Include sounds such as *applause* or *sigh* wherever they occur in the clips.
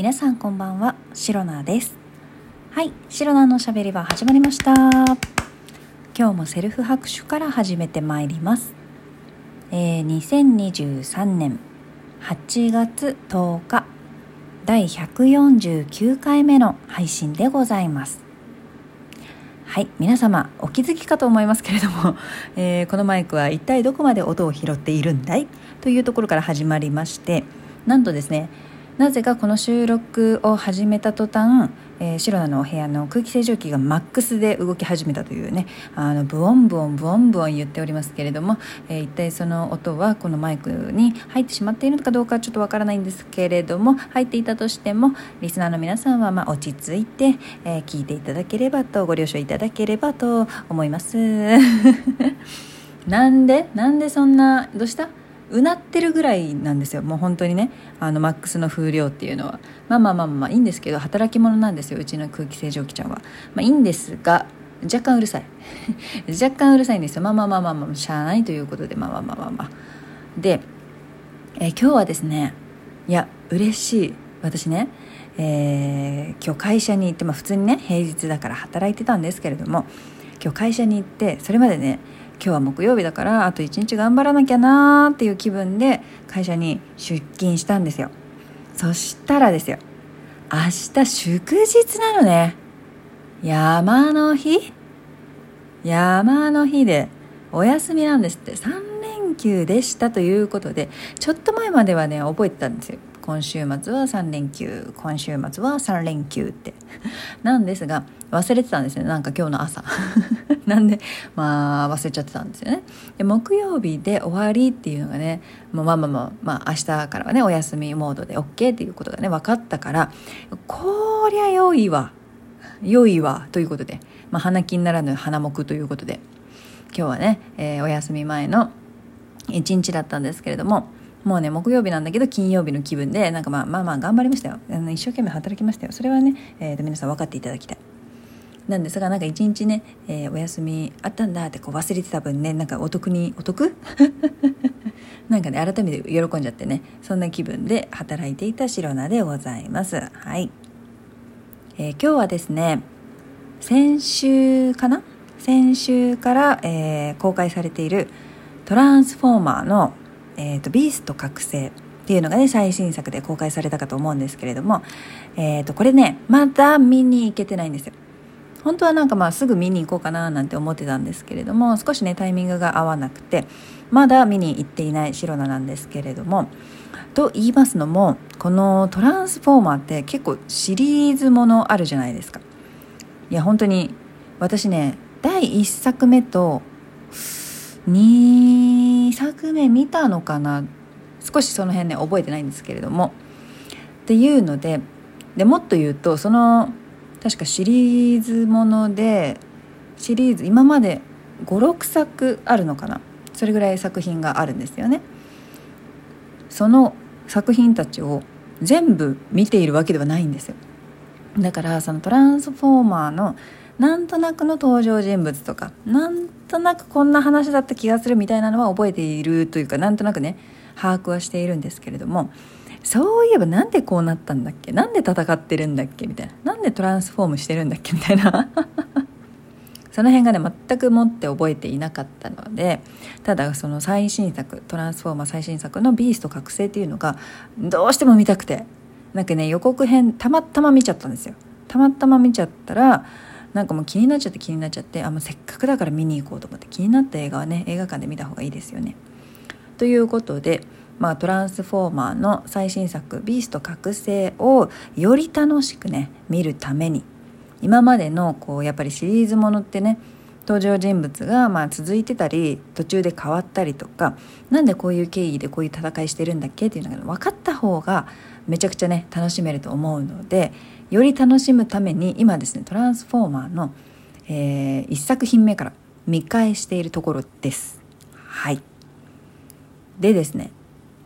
皆さんこんばんはシロナです。はいシロナのしゃべり場始まりました。今日もセルフ拍手から始めてまいります。えー、2023年8月10日第149回目の配信でございます。はい皆様お気づきかと思いますけれども、*laughs* えー、このマイクは一体どこまで音を拾っているんだい？というところから始まりましてなんとですねなぜかこの収録を始めた途端、えー、シロナのお部屋の空気清浄機がマックスで動き始めたというねあのブオンブオンブオンブオン言っておりますけれども、えー、一体その音はこのマイクに入ってしまっているのかどうかちょっとわからないんですけれども入っていたとしてもリスナーの皆さんはま落ち着いて、えー、聞いていただければとご了承いただければと思います。*laughs* なんで？なんでそんなどうした？うなってるぐらいなんですよ。もう本当にね。あのマックスの風量っていうのは。まあまあまあまあいいんですけど働き者なんですよ。うちの空気清浄機ちゃんは。まあいいんですが若干うるさい。*laughs* 若干うるさいんですよ。まあまあまあまあまあしゃあないということで。まあまあまあまあ。まあで、えー、今日はですねいや嬉しい。私ねえー、今日会社に行って、まあ、普通にね平日だから働いてたんですけれども今日会社に行ってそれまでね今日は木曜日だからあと一日頑張らなきゃなーっていう気分で会社に出勤したんですよ。そしたらですよ明日祝日なのね。山の日。山の日でお休みなんですって。3連休でしたということでちょっと前まではね覚えてたんですよ。今週末は3連休今週末は3連休って。*laughs* なんですが忘れてたんですよなんか今日の朝。*laughs* なんでまあ忘れちゃってたんですよね。で木曜日で終わりっていうのがねもうまあまあまあ、まあ、明日からはねお休みモードで OK っていうことがね分かったからこりゃ良いわ。良いわ。ということで、まあ、花金ならぬ花木ということで今日はね、えー、お休み前の一日だったんですけれどももうね木曜日なんだけど金曜日の気分でなんかまあまあまあ頑張りましたよ。あの一生懸命働きましたよ。それはね、えー、と皆さん分かっていただきたい。なんですがなんか一日ね、えー、お休みあったんだってこう忘れてた分ねなんかお得にお得？*laughs* なんかね改めて喜んじゃってねそんな気分で働いていたシロナでございます。はい、えー、今日はですね先週かな？先週から、えー、公開されているトランスフォーマーのえーと、ビースト覚醒っていうのがね最新作で公開されたかと思うんですけれども、えーと、これねまだ見に行けてないんですよ。本当はなんかまあすぐ見に行こうかななんて思ってたんですけれども少しねタイミングが合わなくてまだ見に行っていないシロナなんですけれどもと言いますのもこの「トランスフォーマー」って結構シリーズものあるじゃないですか。いや本当に私ね第1作目と2 2作目見たのかな？少しその辺ね覚えてないんですけれどもっていうのででもっと言うとその確かシリーズものでシリーズ今まで56作あるのかな？それぐらい作品があるんですよね。その作品たちを全部見ているわけではないんですよ。だからそのトランスフォーマーのなんとなくの登場人物とかなんとなくこんな話だった気がするみたいなのは覚えているというかなんとなくね把握はしているんですけれどもそういえばなんでこうなったんだっけ？なんで戦ってるんだっけ？みたいな。なんでトランスフォームしてるんだっけ？みたいな。*laughs* その辺がね全くもって覚えていなかったのでただその最新作トランスフォーマー最新作の「ビースト覚醒」っていうのがどうしても見たくて。なんかね予告編たまたま見ちゃったんですよ。たまたま見ちゃったらなんかもう気になっちゃって気になっちゃってあもうせっかくだから見に行こうと思って気になった映画はね映画館で見た方がいいですよね。ということで、まあ、トランスフォーマーの最新作「ビースト覚醒」をより楽しくね見るために今までのこうやっぱりシリーズものってね登場人物がまあ続いてたり途中で変わったりとか何でこういう経緯でこういう戦いしてるんだっけっていうのが分かった方がめちゃくちゃね楽しめると思うのでより楽しむために今ですねトランスフォーマーの、えー、1作品目から見返しているところです。はい。でですね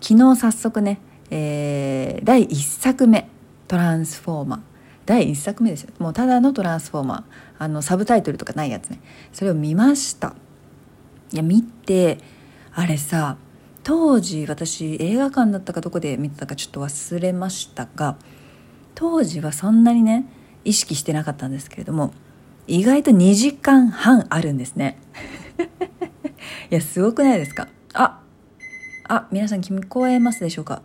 昨日早速ね、えー、第1作目トランスフォーマー。第1作目ですよ。もうただのトランスフォーマー。あのサブタイトルとかないやつね。それを見ました。いや見てあれさ当時私映画館だったかどこで見てたかちょっと忘れましたが当時はそんなにね意識してなかったんですけれども意外と2時間半あるんですね。*laughs* いやすごくないですか？ああ皆さん聞こえますでしょうか？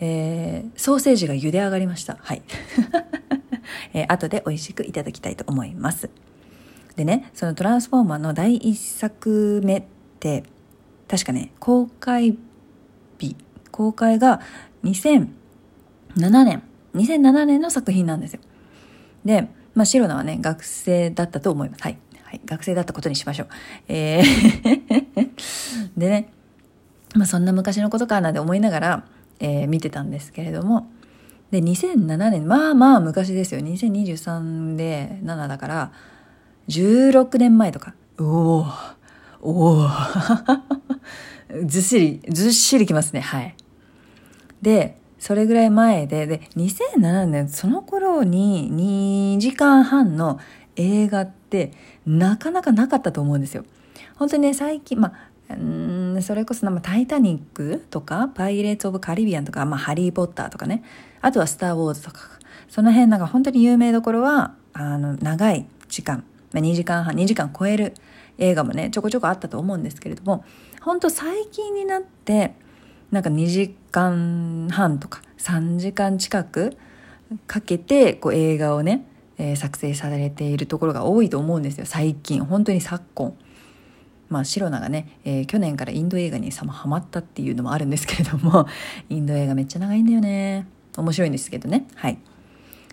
えー、ソーセージが茹で上がりました。はい。*laughs* えー、後で美味しくいただきたいと思います。でねそのトランスフォーマーの第1作目って確かね公開日。公開が2007年。2007年の作品なんですよ。で、まあ、シロナはね学生だったと思います。はい、はい、学生だったことにしましょう。えー *laughs* でねまあそんな昔のことかなんて思いながら、えー、見てたんですけれども。で2007年まあまあ昔ですよ。2023で7だから16年前とか。おおおお *laughs* ずっしりずっしりきますね。はい。でそれぐらい前でで2007年その頃に2時間半の映画ってなかなかなかったと思うんですよ。本当にね最近まあうんそれこそ「タイタニック」とか「パイレーツ・オブ・カリビアン」とか「まあ、ハリー・ポッター」とかね。あとは「スター・ウォーズ」とか。その辺なんか本当に有名どころはあの長い時間、まあ、2時間半2時間超える映画もねちょこちょこあったと思うんですけれども。本当最近になってなんか2時間半とか3時間近くかけてこう映画をね、えー、作成されているところが多いと思うんですよ。最近本当に昨今。まあ、シロナがね、えー、去年からインド映画にさまハマったっていうのもあるんですけれども *laughs* インド映画めっちゃ長いんだよね。面白いんですけどね。はい。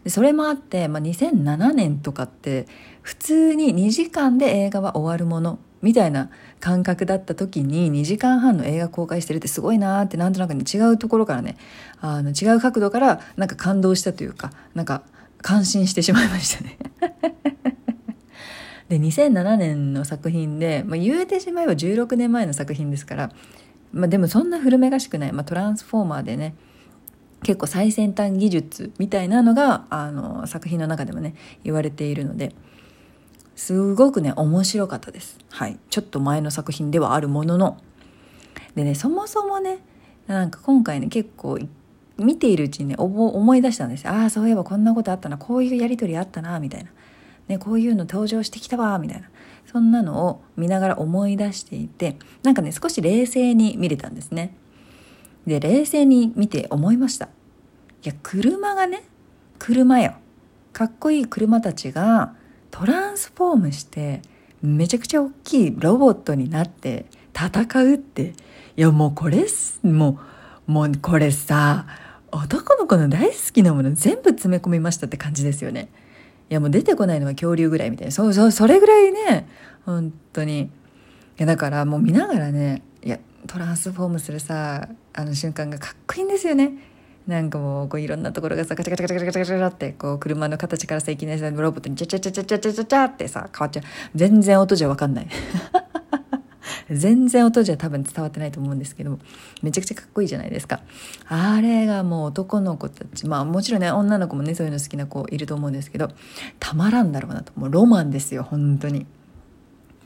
でそれもあって、まあ、2007年とかって普通に2時間で映画は終わるものみたいな感覚だった時に2時間半の映画公開してるってすごいなーってなんとなくね違うところからねあの違う角度からなんか感動したというかなんか感心してしまいましたね。*laughs* で2007年の作品で、まあ、言うてしまえば16年前の作品ですから、まあ、でもそんな古めがしくない、まあ、トランスフォーマーでね結構最先端技術みたいなのがあの作品の中でもね言われているのですごくね面白かったです。はい。ちょっと前の作品ではあるものの。でねそもそもねなんか今回ね結構見ているうちにね思い出したんですああそういえばこんなことあったなこういうやり取りあったなみたいな。ね、こういうの登場してきたわみたいな。そんなのを見ながら思い出していてなんかね少し冷静に見れたんですね。で冷静に見て思いました。いや車がね車よ。かっこいい車たちがトランスフォームしてめちゃくちゃ大きいロボットになって戦うって。いやもうこれもうもうこれさ男の子の大好きなもの全部詰め込みましたって感じですよね。いやもう出てこないのは恐竜ぐらいみたいな。そうそうそれぐらいね本当に。いやだからもう見ながらねいやトランスフォームするさあの瞬間がかっこいいんですよね。なんかもうこういろんなところがさガチャガチャガチャガチャガチャってこう車の形からさいきなりさロボットにチャチャチャチャチャチャチャってさ変わっちゃう全然音じゃ分かんない全然音じゃ多分伝わってないと思うんですけどめちゃくちゃかっこいいじゃないですかあれがもう男の子たちまあもちろんね女の子もねそういうの好きな子いると思うんですけどたまらんだろうなともうロマンですよ本当に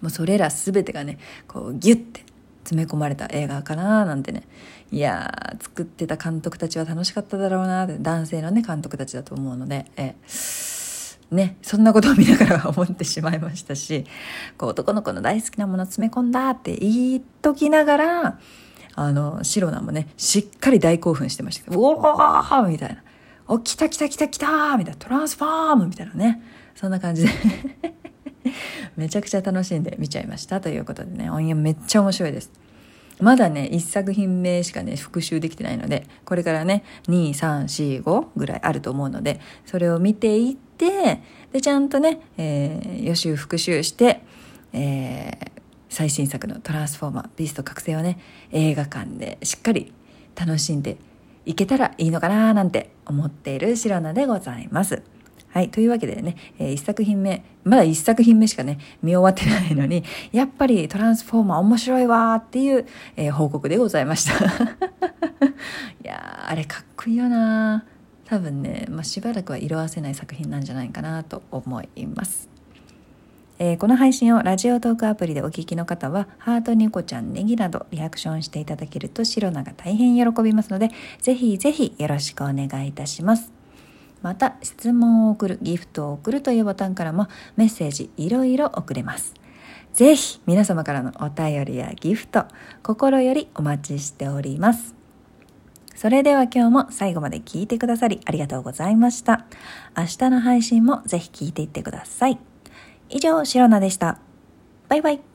もうそれら全てがねこうギュッて詰め込まれた映画かななんてねいやー作ってた監督たちは楽しかっただろうなって男性のね監督たちだと思うのでえね、そんなことを見ながら思ってしまいましたし、こう男の子の大好きなもの詰め込んだって言っときながら、あの、シロナもね、しっかり大興奮してましたけど。おーみたいな。お、来た来た来た来たみたいな。トランスファームみたいなね。そんな感じで *laughs* めちゃくちゃ楽しんで見ちゃいましたということでね、音源めっちゃ面白いです。まだね、1作品目しかね、復習できてないので、これからね、2、3、4、5ぐらいあると思うので、それを見ていって、で、ちゃんとね、えー、予習復習して、えー、最新作のトランスフォーマー、ビースト覚醒をね、映画館でしっかり楽しんでいけたらいいのかななんて思っているシロナでございます。はい。というわけでね、えー、一作品目、まだ一作品目しかね、見終わってないのに、やっぱりトランスフォーマー面白いわーっていう、えー、報告でございました。*laughs* いやー、あれかっこいいよな多分ね、まあ、しばらくは色あせない作品なんじゃないかなと思います。えー、この配信をラジオトークアプリでお聞きの方は、ハートニコちゃん、ネギなどリアクションしていただけると、シロナが大変喜びますので、ぜひぜひよろしくお願いいたします。また質問を送るギフトを送るというボタンからもメッセージいろいろ送れます。ぜひ皆様からのお便りやギフト心よりお待ちしております。それでは今日も最後まで聞いてくださりありがとうございました。明日の配信もぜひ聞いていってください。以上シロナでした。バイバイ。